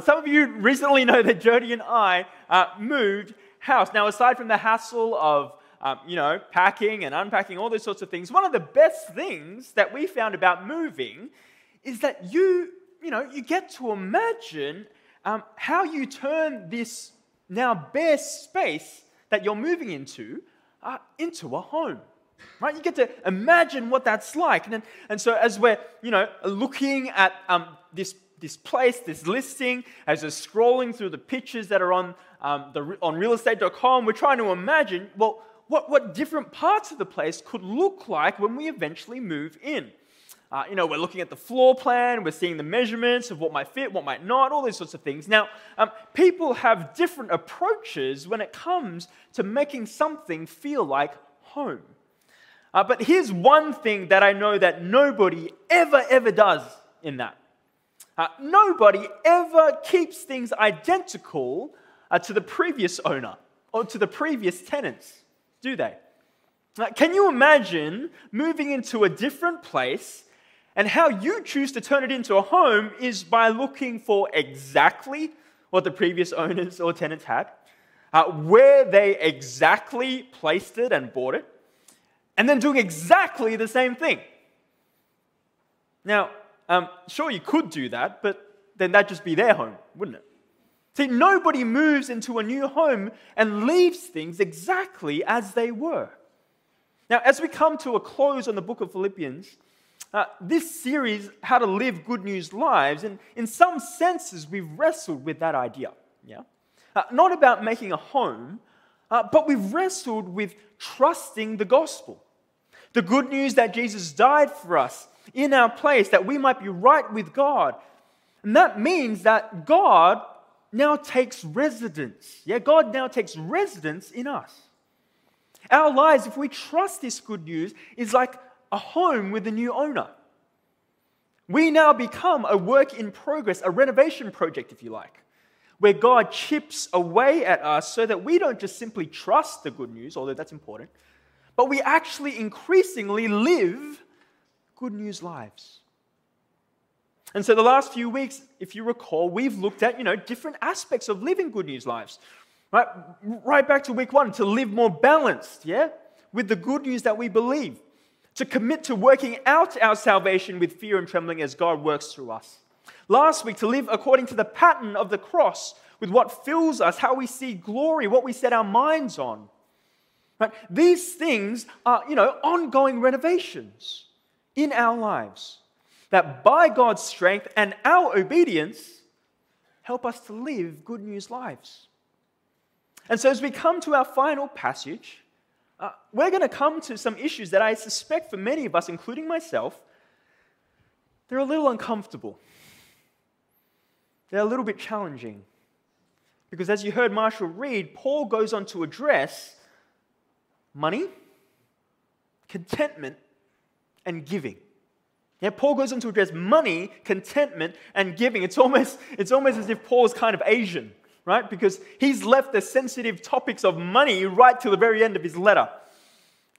Some of you recently know that Jody and I uh, moved house. Now, aside from the hassle of um, you know, packing and unpacking, all those sorts of things, one of the best things that we found about moving is that you, you know, you get to imagine um, how you turn this now bare space that you're moving into uh, into a home right you get to imagine what that's like and, and so as we're you know looking at um, this this place this listing as we're scrolling through the pictures that are on um, the, on realestate.com we're trying to imagine well what, what different parts of the place could look like when we eventually move in uh, you know, we're looking at the floor plan, we're seeing the measurements of what might fit, what might not, all these sorts of things. Now, um, people have different approaches when it comes to making something feel like home. Uh, but here's one thing that I know that nobody ever, ever does in that. Uh, nobody ever keeps things identical uh, to the previous owner or to the previous tenants, do they? Uh, can you imagine moving into a different place and how you choose to turn it into a home is by looking for exactly what the previous owners or tenants had, uh, where they exactly placed it and bought it, and then doing exactly the same thing. Now, um, sure, you could do that, but then that'd just be their home, wouldn't it? See, nobody moves into a new home and leaves things exactly as they were. Now, as we come to a close on the book of Philippians, uh, this series, How to Live Good News Lives, and in some senses, we've wrestled with that idea. Yeah? Uh, not about making a home, uh, but we've wrestled with trusting the gospel. The good news that Jesus died for us in our place, that we might be right with God. And that means that God now takes residence. Yeah, God now takes residence in us. Our lives, if we trust this good news, is like a home with a new owner. We now become a work in progress, a renovation project, if you like, where God chips away at us so that we don't just simply trust the good news, although that's important, but we actually increasingly live good news lives. And so the last few weeks, if you recall, we've looked at, you know, different aspects of living good news lives. Right, right back to week one, to live more balanced, yeah, with the good news that we believe to commit to working out our salvation with fear and trembling as God works through us. Last week, to live according to the pattern of the cross with what fills us, how we see glory, what we set our minds on. Right? These things are, you know, ongoing renovations in our lives that by God's strength and our obedience help us to live good news lives. And so as we come to our final passage, uh, we're going to come to some issues that I suspect for many of us, including myself, they're a little uncomfortable. They're a little bit challenging. Because as you heard Marshall read, Paul goes on to address money, contentment, and giving. Yeah, Paul goes on to address money, contentment, and giving. It's almost, it's almost as if Paul's kind of Asian right? Because he's left the sensitive topics of money right to the very end of his letter.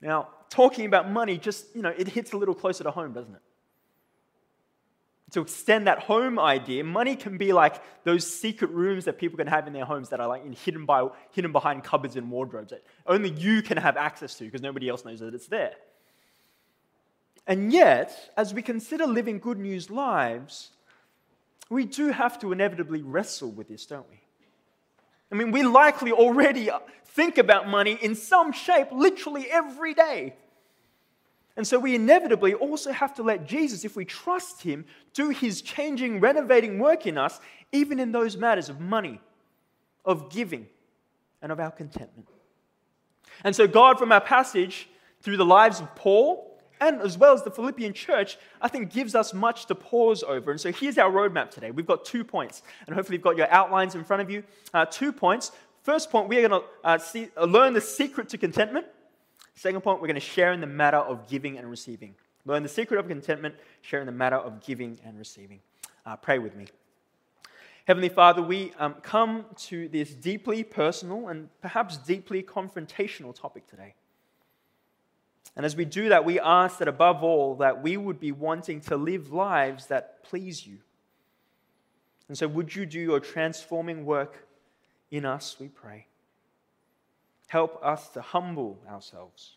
Now, talking about money just, you know, it hits a little closer to home, doesn't it? To extend that home idea, money can be like those secret rooms that people can have in their homes that are like hidden, by, hidden behind cupboards and wardrobes that only you can have access to because nobody else knows that it's there. And yet, as we consider living good news lives, we do have to inevitably wrestle with this, don't we? I mean, we likely already think about money in some shape literally every day. And so we inevitably also have to let Jesus, if we trust him, do his changing, renovating work in us, even in those matters of money, of giving, and of our contentment. And so, God, from our passage through the lives of Paul, and as well as the Philippian church, I think gives us much to pause over. And so here's our roadmap today. We've got two points, and hopefully you've got your outlines in front of you. Uh, two points. First point, we're going to uh, uh, learn the secret to contentment. Second point, we're going to share in the matter of giving and receiving. Learn the secret of contentment, share in the matter of giving and receiving. Uh, pray with me. Heavenly Father, we um, come to this deeply personal and perhaps deeply confrontational topic today. And as we do that, we ask that above all, that we would be wanting to live lives that please you. And so, would you do your transforming work in us, we pray? Help us to humble ourselves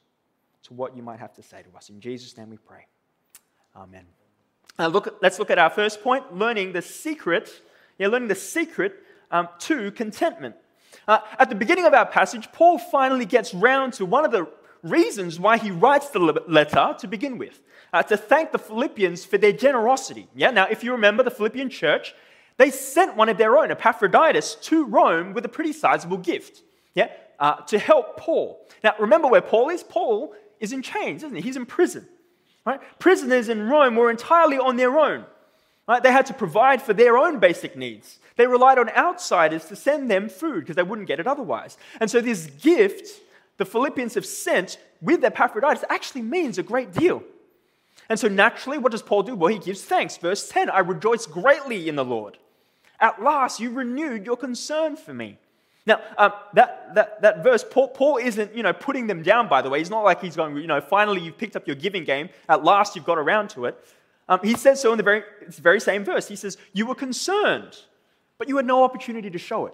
to what you might have to say to us. In Jesus' name we pray. Amen. Uh, look, let's look at our first point learning the secret. Yeah, learning the secret um, to contentment. Uh, at the beginning of our passage, Paul finally gets round to one of the reasons why he writes the letter to begin with, uh, to thank the Philippians for their generosity. Yeah, now, if you remember the Philippian church, they sent one of their own, Epaphroditus, to Rome with a pretty sizable gift yeah, uh, to help Paul. Now, remember where Paul is? Paul is in chains, isn't he? He's in prison. Right? Prisoners in Rome were entirely on their own. Right? They had to provide for their own basic needs. They relied on outsiders to send them food because they wouldn't get it otherwise. And so, this gift the Philippians have sent with Epaphroditus actually means a great deal. And so, naturally, what does Paul do? Well, he gives thanks. Verse 10 I rejoice greatly in the Lord. At last, you renewed your concern for me. Now, um, that, that, that verse, Paul, Paul isn't, you know, putting them down, by the way. He's not like he's going, you know, finally you've picked up your giving game. At last, you've got around to it. Um, he says so in the very, very same verse. He says, You were concerned, but you had no opportunity to show it.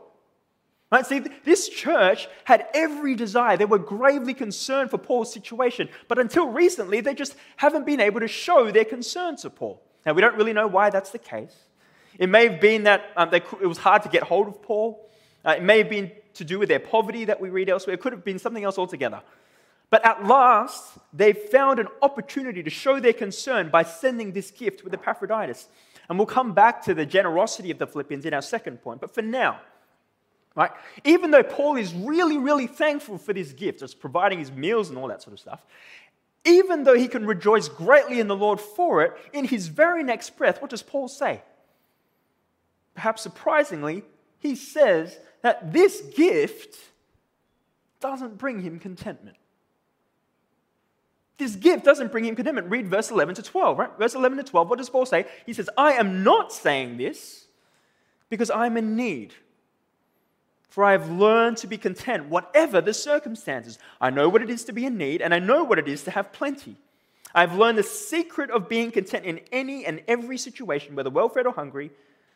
Right? See, this church had every desire. They were gravely concerned for Paul's situation, but until recently, they just haven't been able to show their concern to Paul. Now, we don't really know why that's the case. It may have been that um, they, it was hard to get hold of Paul. Uh, it may have been to do with their poverty that we read elsewhere. It could have been something else altogether. But at last, they found an opportunity to show their concern by sending this gift with Epaphroditus. And we'll come back to the generosity of the Philippians in our second point. But for now, right, even though Paul is really, really thankful for this gift, just providing his meals and all that sort of stuff, even though he can rejoice greatly in the Lord for it, in his very next breath, what does Paul say? Perhaps surprisingly, he says that this gift doesn't bring him contentment. This gift doesn't bring him contentment. Read verse 11 to 12, right? Verse 11 to 12, what does Paul say? He says, I am not saying this because I'm in need. For I have learned to be content, whatever the circumstances. I know what it is to be in need, and I know what it is to have plenty. I've learned the secret of being content in any and every situation, whether well fed or hungry,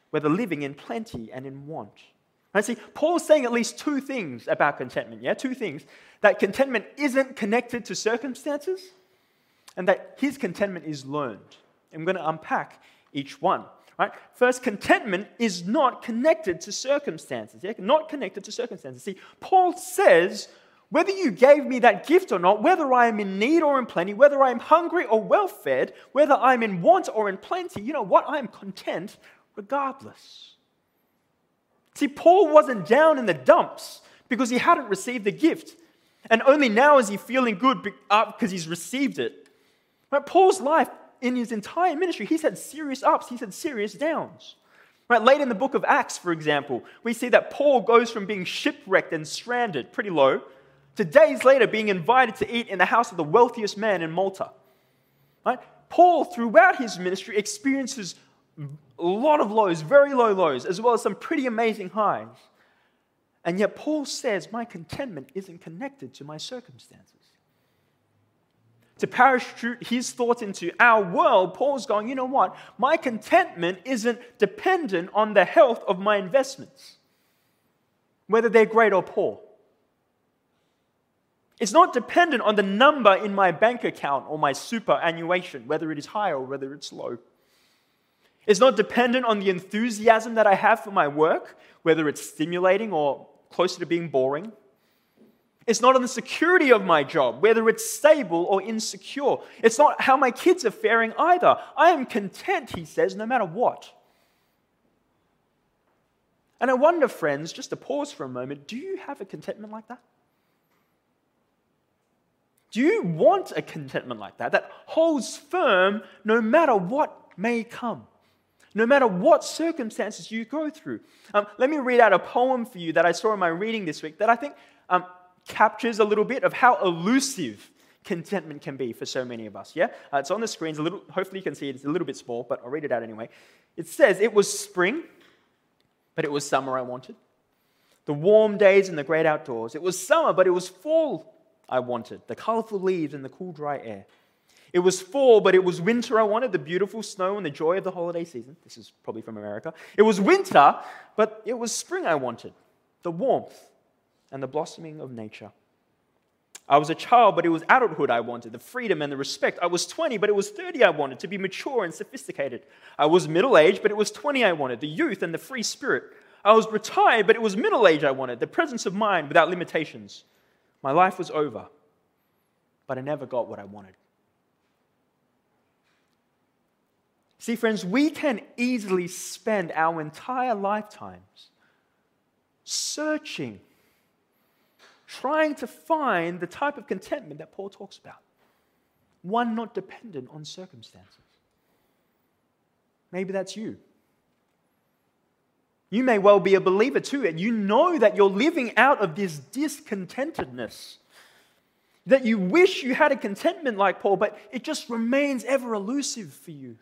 whether living in plenty and in want. Right? See, Paul's saying at least two things about contentment. Yeah, two things that contentment isn't connected to circumstances, and that his contentment is learned. I'm going to unpack each one. Right? First, contentment is not connected to circumstances. Yeah? Not connected to circumstances. See, Paul says, whether you gave me that gift or not, whether I am in need or in plenty, whether I am hungry or well fed, whether I'm in want or in plenty, you know what? I'm content regardless. See, Paul wasn't down in the dumps because he hadn't received the gift. And only now is he feeling good because uh, he's received it. But Paul's life, in his entire ministry, he's had serious ups, he's had serious downs. Right, late in the book of Acts, for example, we see that Paul goes from being shipwrecked and stranded, pretty low, to days later being invited to eat in the house of the wealthiest man in Malta. Right? Paul, throughout his ministry, experiences a lot of lows, very low lows, as well as some pretty amazing highs. And yet, Paul says, My contentment isn't connected to my circumstances. To parachute his thoughts into our world, Paul's going, You know what? My contentment isn't dependent on the health of my investments, whether they're great or poor. It's not dependent on the number in my bank account or my superannuation, whether it is high or whether it's low. It's not dependent on the enthusiasm that I have for my work, whether it's stimulating or closer to being boring. It's not on the security of my job, whether it's stable or insecure. It's not how my kids are faring either. I am content, he says, no matter what. And I wonder, friends, just to pause for a moment, do you have a contentment like that? Do you want a contentment like that, that holds firm no matter what may come? no matter what circumstances you go through. Um, let me read out a poem for you that I saw in my reading this week that I think um, captures a little bit of how elusive contentment can be for so many of us. Yeah, uh, it's on the screens. A little. Hopefully, you can see it. It's a little bit small, but I'll read it out anyway. It says, "It was spring, but it was summer I wanted. The warm days and the great outdoors. It was summer, but it was fall I wanted. The colorful leaves and the cool, dry air." It was fall, but it was winter I wanted, the beautiful snow and the joy of the holiday season. This is probably from America. It was winter, but it was spring I wanted, the warmth and the blossoming of nature. I was a child, but it was adulthood I wanted, the freedom and the respect. I was 20, but it was 30 I wanted, to be mature and sophisticated. I was middle aged, but it was 20 I wanted, the youth and the free spirit. I was retired, but it was middle age I wanted, the presence of mind without limitations. My life was over, but I never got what I wanted. See, friends, we can easily spend our entire lifetimes searching, trying to find the type of contentment that Paul talks about, one not dependent on circumstances. Maybe that's you. You may well be a believer too, and you know that you're living out of this discontentedness. That you wish you had a contentment like Paul, but it just remains ever elusive for you.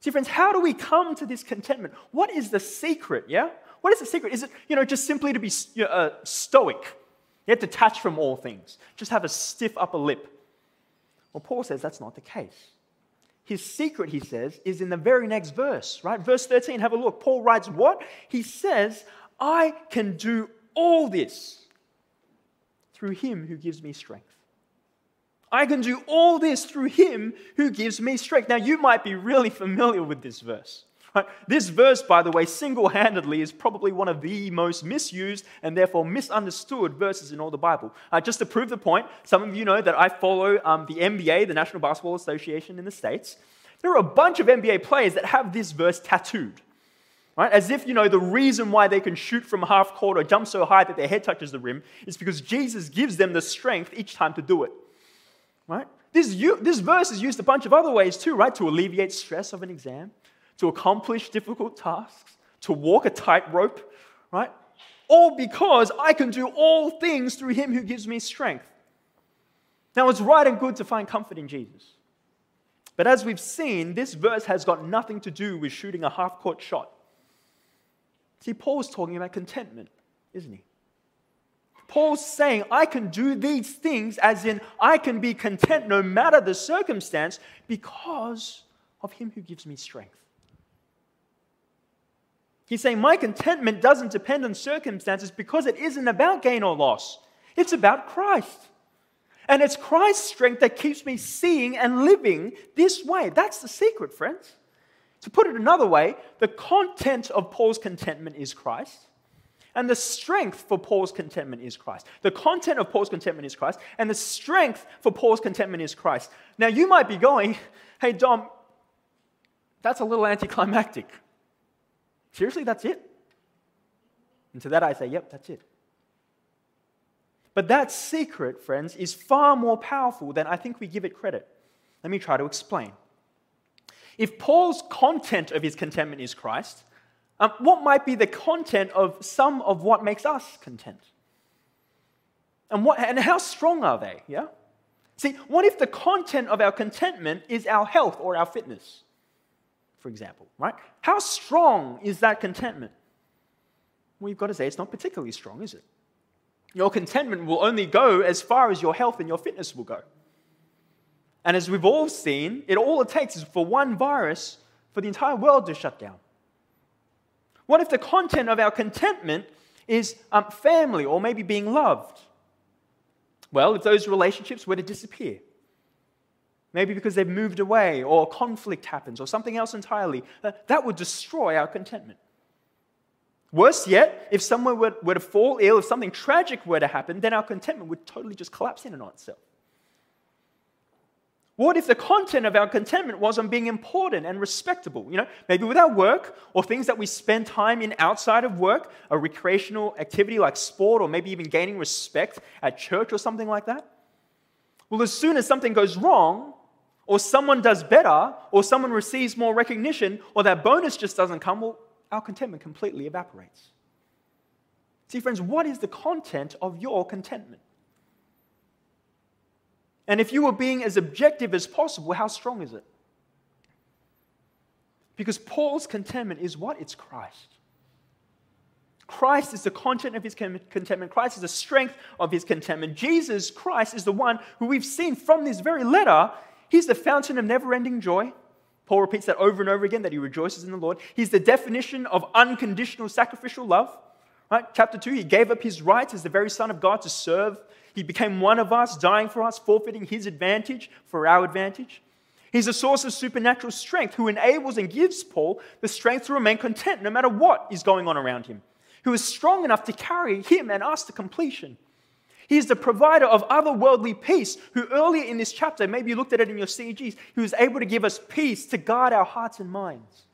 See, friends, how do we come to this contentment? What is the secret? Yeah? What is the secret? Is it, you know, just simply to be uh, stoic, yet detached from all things, just have a stiff upper lip? Well, Paul says that's not the case. His secret, he says, is in the very next verse, right? Verse 13, have a look. Paul writes what? He says, I can do all this through him who gives me strength. I can do all this through him who gives me strength. Now, you might be really familiar with this verse. This verse, by the way, single handedly is probably one of the most misused and therefore misunderstood verses in all the Bible. Uh, just to prove the point, some of you know that I follow um, the NBA, the National Basketball Association in the States. There are a bunch of NBA players that have this verse tattooed. Right? As if, you know, the reason why they can shoot from half court or jump so high that their head touches the rim is because Jesus gives them the strength each time to do it. Right? This, this verse is used a bunch of other ways too, right? To alleviate stress of an exam, to accomplish difficult tasks, to walk a tightrope, right? All because I can do all things through him who gives me strength. Now, it's right and good to find comfort in Jesus. But as we've seen, this verse has got nothing to do with shooting a half court shot. See, Paul's talking about contentment, isn't he? Paul's saying, I can do these things, as in, I can be content no matter the circumstance because of him who gives me strength. He's saying, My contentment doesn't depend on circumstances because it isn't about gain or loss, it's about Christ. And it's Christ's strength that keeps me seeing and living this way. That's the secret, friends. To put it another way, the content of Paul's contentment is Christ. And the strength for Paul's contentment is Christ. The content of Paul's contentment is Christ, and the strength for Paul's contentment is Christ. Now, you might be going, hey, Dom, that's a little anticlimactic. Seriously, that's it? And to that I say, yep, that's it. But that secret, friends, is far more powerful than I think we give it credit. Let me try to explain. If Paul's content of his contentment is Christ, um, what might be the content of some of what makes us content? And, what, and how strong are they? Yeah? See, what if the content of our contentment is our health or our fitness, for example, right? How strong is that contentment? Well, you've got to say it's not particularly strong, is it? Your contentment will only go as far as your health and your fitness will go. And as we've all seen, it all it takes is for one virus for the entire world to shut down. What if the content of our contentment is um, family or maybe being loved? Well, if those relationships were to disappear, maybe because they've moved away or conflict happens or something else entirely, uh, that would destroy our contentment. Worse yet, if someone were, were to fall ill, if something tragic were to happen, then our contentment would totally just collapse in and on itself. What if the content of our contentment was on being important and respectable? You know, maybe with our work or things that we spend time in outside of work, a recreational activity like sport or maybe even gaining respect at church or something like that. Well, as soon as something goes wrong, or someone does better, or someone receives more recognition, or that bonus just doesn't come, well, our contentment completely evaporates. See, friends, what is the content of your contentment? And if you were being as objective as possible, how strong is it? Because Paul's contentment is what? It's Christ. Christ is the content of his contentment. Christ is the strength of his contentment. Jesus Christ is the one who we've seen from this very letter He's the fountain of never ending joy. Paul repeats that over and over again that he rejoices in the Lord. He's the definition of unconditional sacrificial love. Right? Chapter 2, he gave up his rights as the very Son of God to serve. He became one of us, dying for us, forfeiting his advantage for our advantage. He's a source of supernatural strength who enables and gives Paul the strength to remain content no matter what is going on around him, who is strong enough to carry him and us to completion. He is the provider of otherworldly peace, who earlier in this chapter, maybe you looked at it in your CGs, who is able to give us peace to guard our hearts and minds.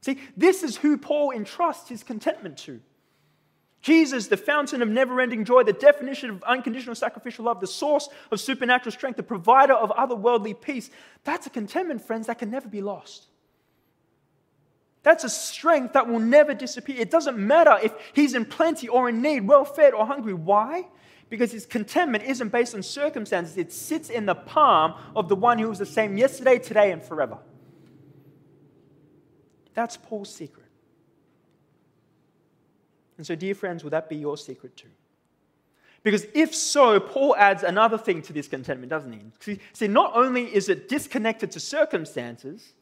See, this is who Paul entrusts his contentment to. Jesus, the fountain of never ending joy, the definition of unconditional sacrificial love, the source of supernatural strength, the provider of otherworldly peace. That's a contentment, friends, that can never be lost. That's a strength that will never disappear. It doesn't matter if he's in plenty or in need, well fed or hungry. Why? Because his contentment isn't based on circumstances, it sits in the palm of the one who was the same yesterday, today, and forever. That's Paul's secret. And so, dear friends, will that be your secret too? Because if so, Paul adds another thing to this contentment, doesn't he? See, not only is it disconnected to circumstances,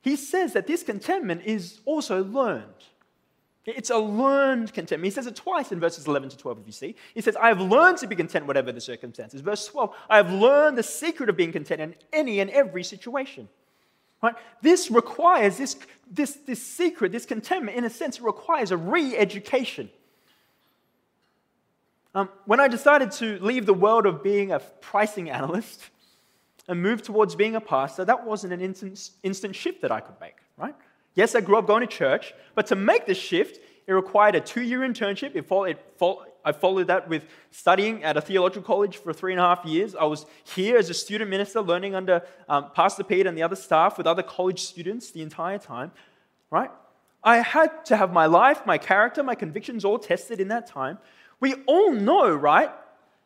he says that this contentment is also learned. It's a learned contentment. He says it twice in verses 11 to 12, if you see. He says, I have learned to be content whatever the circumstances. Verse 12, I have learned the secret of being content in any and every situation. Right? This requires, this, this, this secret, this contentment, in a sense, it requires a re education. Um, when I decided to leave the world of being a pricing analyst and move towards being a pastor, that wasn't an instant, instant shift that I could make, right? Yes, I grew up going to church, but to make this shift, it required a two year internship. It, followed, it, I followed that with studying at a theological college for three and a half years. I was here as a student minister, learning under um, Pastor Pete and the other staff with other college students the entire time, right? I had to have my life, my character, my convictions all tested in that time. We all know, right,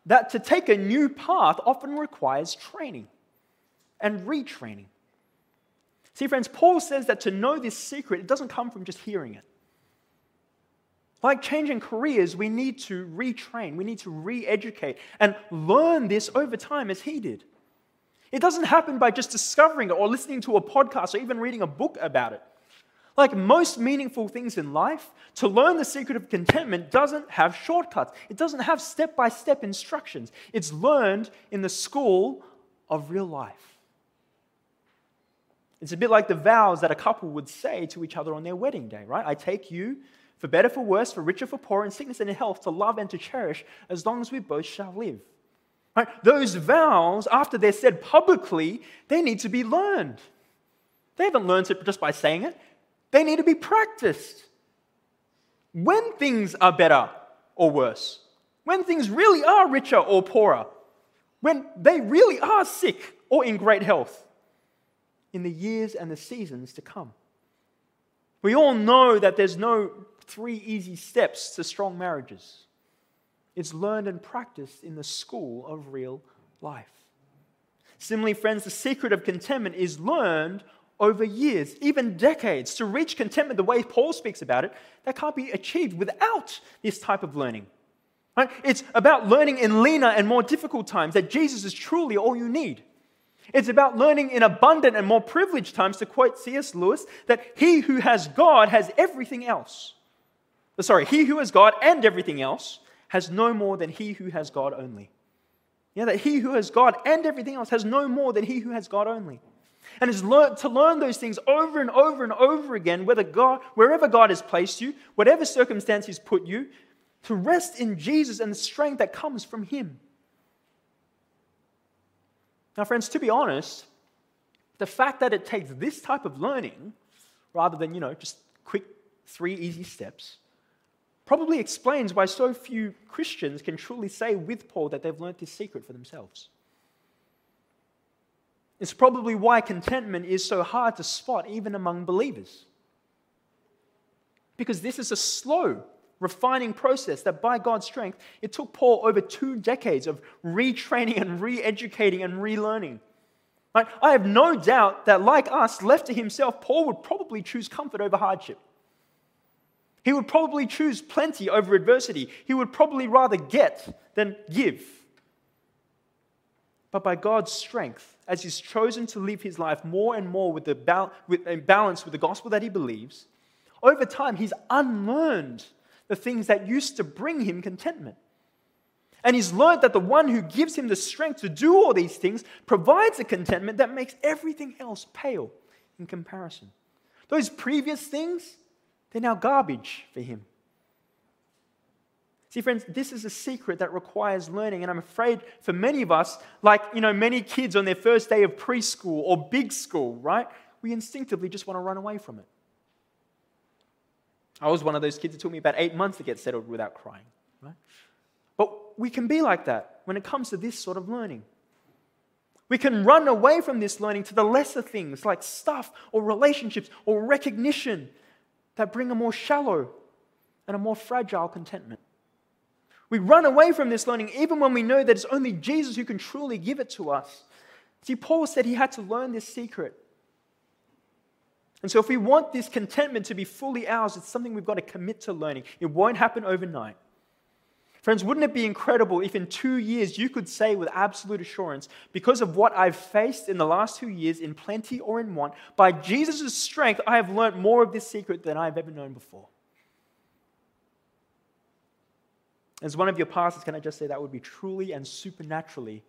that to take a new path often requires training and retraining. See, friends, Paul says that to know this secret, it doesn't come from just hearing it. Like changing careers, we need to retrain, we need to re educate and learn this over time as he did. It doesn't happen by just discovering it or listening to a podcast or even reading a book about it. Like most meaningful things in life, to learn the secret of contentment doesn't have shortcuts. It doesn't have step by step instructions. It's learned in the school of real life. It's a bit like the vows that a couple would say to each other on their wedding day, right? I take you for better, for worse, for richer, for poorer, in sickness and in health, to love and to cherish as long as we both shall live. Right? Those vows, after they're said publicly, they need to be learned. They haven't learned it just by saying it, they need to be practiced. When things are better or worse, when things really are richer or poorer, when they really are sick or in great health, in the years and the seasons to come. We all know that there's no three easy steps to strong marriages. It's learned and practiced in the school of real life. Similarly, friends, the secret of contentment is learned over years, even decades. To reach contentment the way Paul speaks about it, that can't be achieved without this type of learning. Right? It's about learning in leaner and more difficult times that Jesus is truly all you need. It's about learning in abundant and more privileged times, to quote C.S. Lewis, that he who has God has everything else. Uh, sorry, he who has God and everything else has no more than he who has God only. Yeah, that he who has God and everything else has no more than he who has God only. And is to learn those things over and over and over again, whether God, wherever God has placed you, whatever circumstance He's put you, to rest in Jesus and the strength that comes from Him. Now, friends, to be honest, the fact that it takes this type of learning rather than, you know, just quick three easy steps probably explains why so few Christians can truly say with Paul that they've learned this secret for themselves. It's probably why contentment is so hard to spot even among believers. Because this is a slow, refining process that by God's strength, it took Paul over two decades of retraining and re educating and relearning. Right? I have no doubt that, like us, left to himself, Paul would probably choose comfort over hardship. He would probably choose plenty over adversity. He would probably rather get than give. but by God's strength, as he's chosen to live his life more and more with the with, in balance with the gospel that he believes, over time he's unlearned the things that used to bring him contentment. And he's learned that the one who gives him the strength to do all these things provides a contentment that makes everything else pale in comparison. Those previous things, they're now garbage for him. See, friends, this is a secret that requires learning. And I'm afraid for many of us, like, you know, many kids on their first day of preschool or big school, right? We instinctively just want to run away from it. I was one of those kids. It took me about eight months to get settled without crying, right? But we can be like that when it comes to this sort of learning. We can run away from this learning to the lesser things like stuff or relationships or recognition that bring a more shallow and a more fragile contentment. We run away from this learning even when we know that it's only Jesus who can truly give it to us. See, Paul said he had to learn this secret. And so, if we want this contentment to be fully ours, it's something we've got to commit to learning. It won't happen overnight. Friends, wouldn't it be incredible if in two years you could say with absolute assurance, because of what I've faced in the last two years, in plenty or in want, by Jesus' strength, I have learned more of this secret than I've ever known before? As one of your pastors, can I just say that would be truly and supernaturally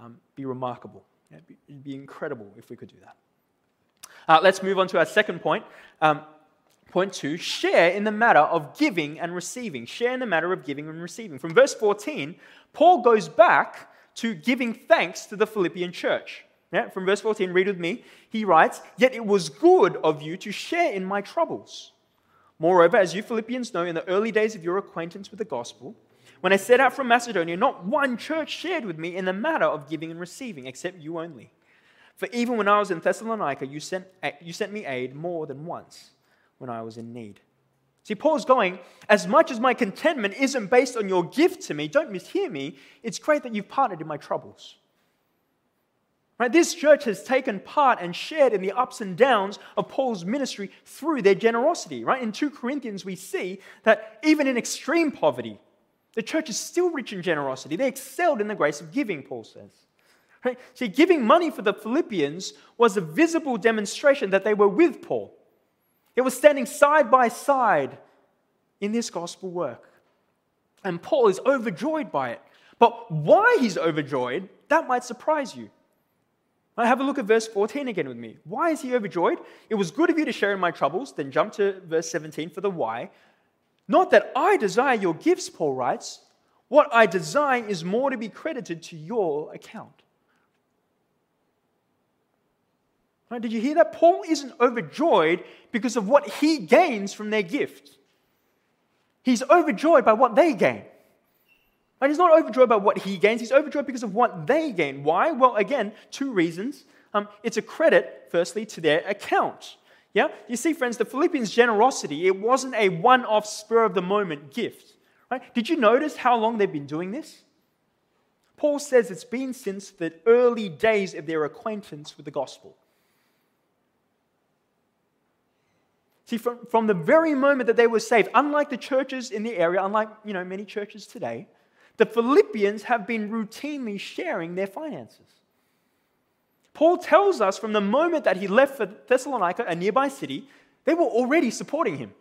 um, be remarkable? It'd be, it'd be, incredible if we could do that. Uh, let's move on to our second point. Um, point two share in the matter of giving and receiving. Share in the matter of giving and receiving. From verse 14, Paul goes back to giving thanks to the Philippian church. Yeah, from verse 14, read with me. He writes, Yet it was good of you to share in my troubles. Moreover, as you Philippians know, in the early days of your acquaintance with the gospel, when I set out from Macedonia, not one church shared with me in the matter of giving and receiving, except you only. For even when I was in Thessalonica, you sent, you sent me aid more than once when I was in need. See, Paul's going, as much as my contentment isn't based on your gift to me, don't mishear me, it's great that you've partnered in my troubles. Right? This church has taken part and shared in the ups and downs of Paul's ministry through their generosity. Right? In 2 Corinthians, we see that even in extreme poverty, the church is still rich in generosity. They excelled in the grace of giving, Paul says. Right? See, giving money for the Philippians was a visible demonstration that they were with Paul. It was standing side by side in this gospel work. And Paul is overjoyed by it. But why he's overjoyed, that might surprise you. Have a look at verse 14 again with me. Why is he overjoyed? It was good of you to share in my troubles. Then jump to verse 17 for the why. Not that I desire your gifts, Paul writes. What I desire is more to be credited to your account. Right, did you hear that? Paul isn't overjoyed because of what he gains from their gift. He's overjoyed by what they gain. And he's not overjoyed by what he gains, he's overjoyed because of what they gain. Why? Well, again, two reasons. Um, it's a credit, firstly, to their account. Yeah? You see, friends, the Philippians' generosity, it wasn't a one off, spur of the moment gift. Right? Did you notice how long they've been doing this? Paul says it's been since the early days of their acquaintance with the gospel. See, from, from the very moment that they were saved, unlike the churches in the area, unlike you know, many churches today, the Philippians have been routinely sharing their finances. Paul tells us from the moment that he left for Thessalonica, a nearby city, they were already supporting him.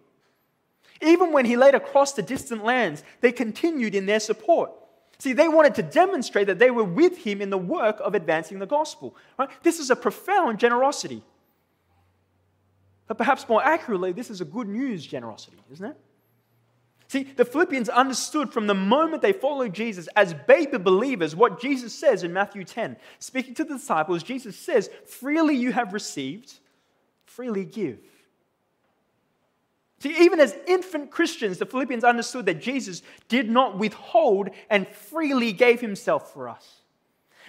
Even when he later crossed to distant lands, they continued in their support. See, they wanted to demonstrate that they were with him in the work of advancing the gospel. Right? This is a profound generosity. But perhaps more accurately, this is a good news generosity, isn't it? See, the Philippians understood from the moment they followed Jesus as baby believers what Jesus says in Matthew 10. Speaking to the disciples, Jesus says, Freely you have received, freely give. See, even as infant Christians, the Philippians understood that Jesus did not withhold and freely gave himself for us.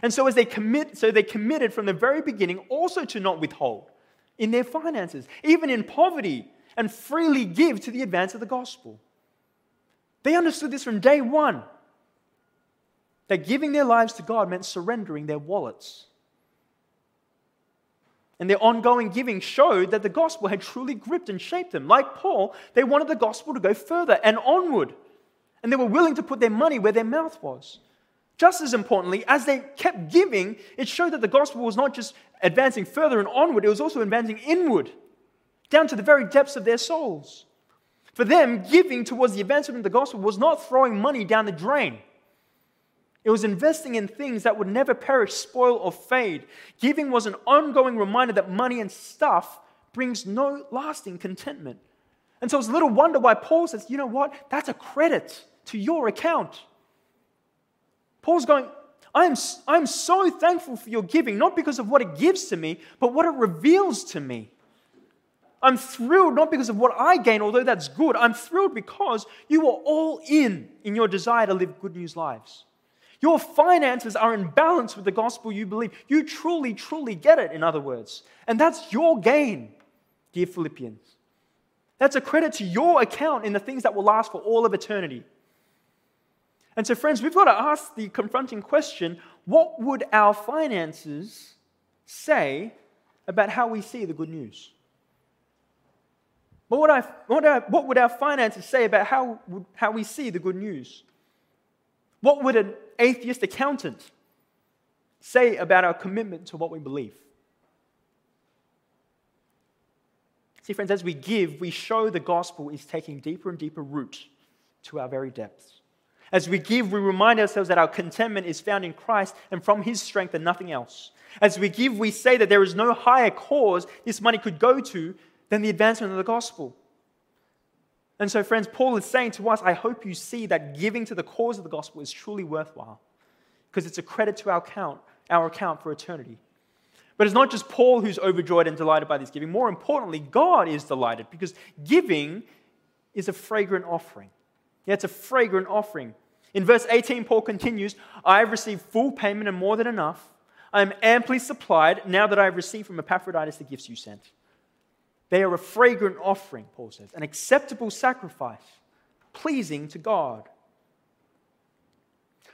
And so as they commit, so they committed from the very beginning also to not withhold in their finances, even in poverty, and freely give to the advance of the gospel. They understood this from day one that giving their lives to God meant surrendering their wallets. And their ongoing giving showed that the gospel had truly gripped and shaped them. Like Paul, they wanted the gospel to go further and onward. And they were willing to put their money where their mouth was. Just as importantly, as they kept giving, it showed that the gospel was not just advancing further and onward, it was also advancing inward, down to the very depths of their souls. For them, giving towards the advancement of the gospel was not throwing money down the drain. It was investing in things that would never perish, spoil, or fade. Giving was an ongoing reminder that money and stuff brings no lasting contentment. And so it's little wonder why Paul says, you know what? That's a credit to your account. Paul's going, I'm, I'm so thankful for your giving, not because of what it gives to me, but what it reveals to me. I'm thrilled not because of what I gain, although that's good. I'm thrilled because you are all in in your desire to live good news lives. Your finances are in balance with the gospel you believe. You truly, truly get it, in other words. And that's your gain, dear Philippians. That's a credit to your account in the things that will last for all of eternity. And so, friends, we've got to ask the confronting question what would our finances say about how we see the good news? What would, I, what, I, what would our finances say about how, how we see the good news? What would an atheist accountant say about our commitment to what we believe? See, friends, as we give, we show the gospel is taking deeper and deeper root to our very depths. As we give, we remind ourselves that our contentment is found in Christ and from His strength and nothing else. As we give, we say that there is no higher cause this money could go to than the advancement of the gospel. And so, friends, Paul is saying to us, I hope you see that giving to the cause of the gospel is truly worthwhile because it's a credit to our account, our account for eternity. But it's not just Paul who's overjoyed and delighted by this giving. More importantly, God is delighted because giving is a fragrant offering. Yeah, it's a fragrant offering. In verse 18, Paul continues I have received full payment and more than enough. I am amply supplied now that I have received from Epaphroditus the gifts you sent. They are a fragrant offering, Paul says, an acceptable sacrifice, pleasing to God.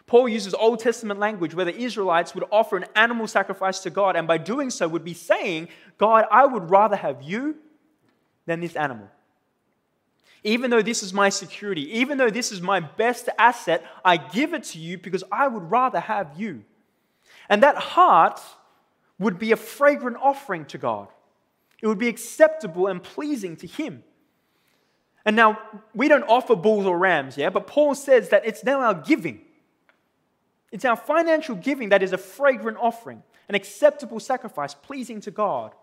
Paul uses Old Testament language where the Israelites would offer an animal sacrifice to God, and by doing so, would be saying, God, I would rather have you than this animal. Even though this is my security, even though this is my best asset, I give it to you because I would rather have you. And that heart would be a fragrant offering to God. It would be acceptable and pleasing to Him. And now, we don't offer bulls or rams, yeah? But Paul says that it's now our giving. It's our financial giving that is a fragrant offering, an acceptable sacrifice, pleasing to God.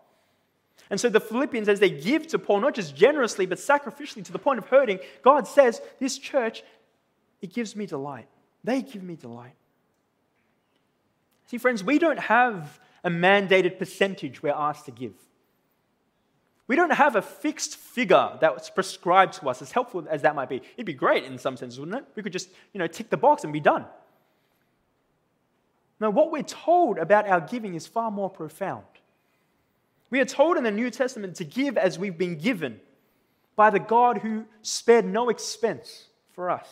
And so the Philippians, as they give to Paul, not just generously, but sacrificially to the point of hurting, God says, This church, it gives me delight. They give me delight. See, friends, we don't have a mandated percentage we're asked to give. We don't have a fixed figure that's prescribed to us, as helpful as that might be. It'd be great in some sense, wouldn't it? We could just, you know, tick the box and be done. No, what we're told about our giving is far more profound. We are told in the New Testament to give as we've been given by the God who spared no expense for us.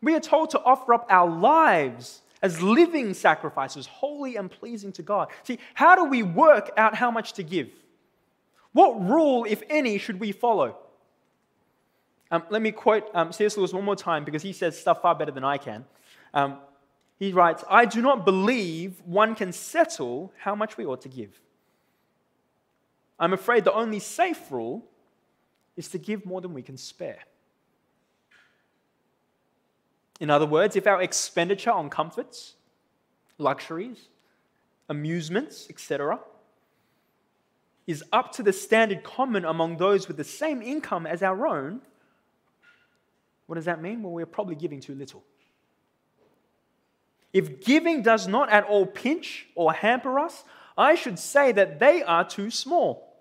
We are told to offer up our lives as living sacrifices, holy and pleasing to God. See, how do we work out how much to give? What rule, if any, should we follow? Um, let me quote um, C.S. Lewis one more time because he says stuff far better than I can. Um, he writes, I do not believe one can settle how much we ought to give. I'm afraid the only safe rule is to give more than we can spare. In other words, if our expenditure on comforts, luxuries, amusements, etc., is up to the standard common among those with the same income as our own, what does that mean? Well, we're probably giving too little. If giving does not at all pinch or hamper us, I should say that they are too small.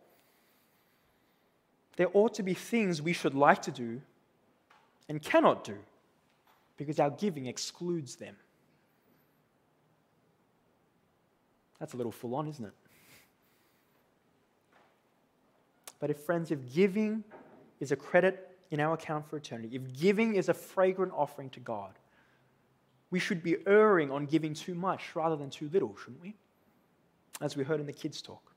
There ought to be things we should like to do and cannot do because our giving excludes them. That's a little full on, isn't it? But if, friends, if giving is a credit in our account for eternity, if giving is a fragrant offering to God, we should be erring on giving too much rather than too little, shouldn't we? As we heard in the kids' talk.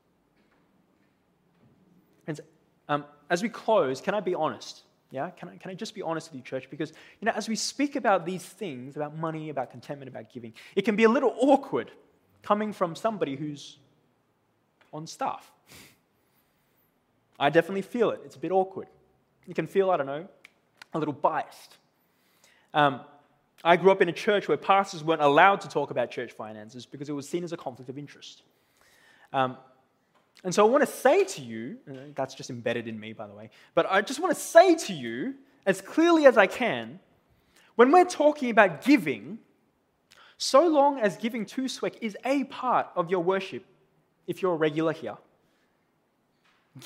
And um, as we close, can I be honest? Yeah, can I, can I just be honest with you, church? Because, you know, as we speak about these things, about money, about contentment, about giving, it can be a little awkward coming from somebody who's on staff. I definitely feel it. It's a bit awkward. You can feel, I don't know, a little biased. Um, I grew up in a church where pastors weren't allowed to talk about church finances because it was seen as a conflict of interest. Um, and so I want to say to you, that's just embedded in me, by the way, but I just want to say to you, as clearly as I can, when we're talking about giving, so long as giving to SWEC is a part of your worship, if you're a regular here,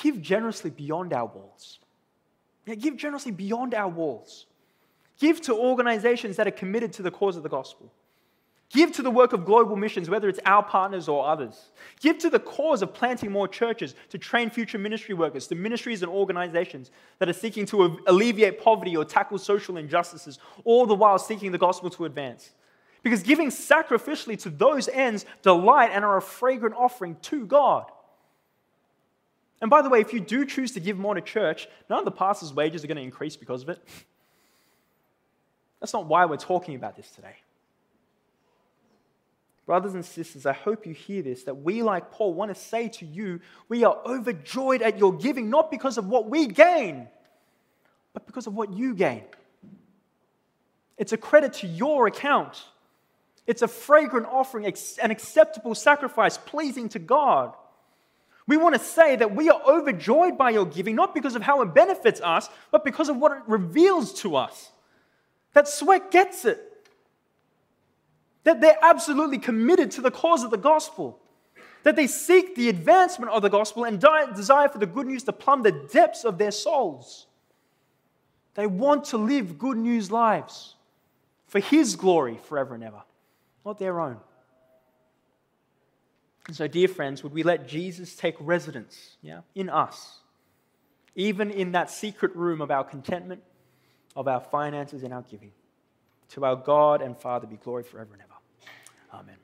give generously beyond our walls. Yeah, give generously beyond our walls. Give to organizations that are committed to the cause of the gospel. Give to the work of global missions, whether it's our partners or others. Give to the cause of planting more churches to train future ministry workers, to ministries and organizations that are seeking to alleviate poverty or tackle social injustices, all the while seeking the gospel to advance. Because giving sacrificially to those ends delight and are a fragrant offering to God. And by the way, if you do choose to give more to church, none of the pastors' wages are going to increase because of it. That's not why we're talking about this today. Brothers and sisters, I hope you hear this that we, like Paul, want to say to you, we are overjoyed at your giving, not because of what we gain, but because of what you gain. It's a credit to your account. It's a fragrant offering, an acceptable sacrifice, pleasing to God. We want to say that we are overjoyed by your giving, not because of how it benefits us, but because of what it reveals to us. That SWEC gets it. That they're absolutely committed to the cause of the gospel. That they seek the advancement of the gospel and desire for the good news to plumb the depths of their souls. They want to live good news lives for His glory forever and ever, not their own. And so, dear friends, would we let Jesus take residence yeah, in us, even in that secret room of our contentment, of our finances and our giving. To our God and Father be glory forever and ever. Amen.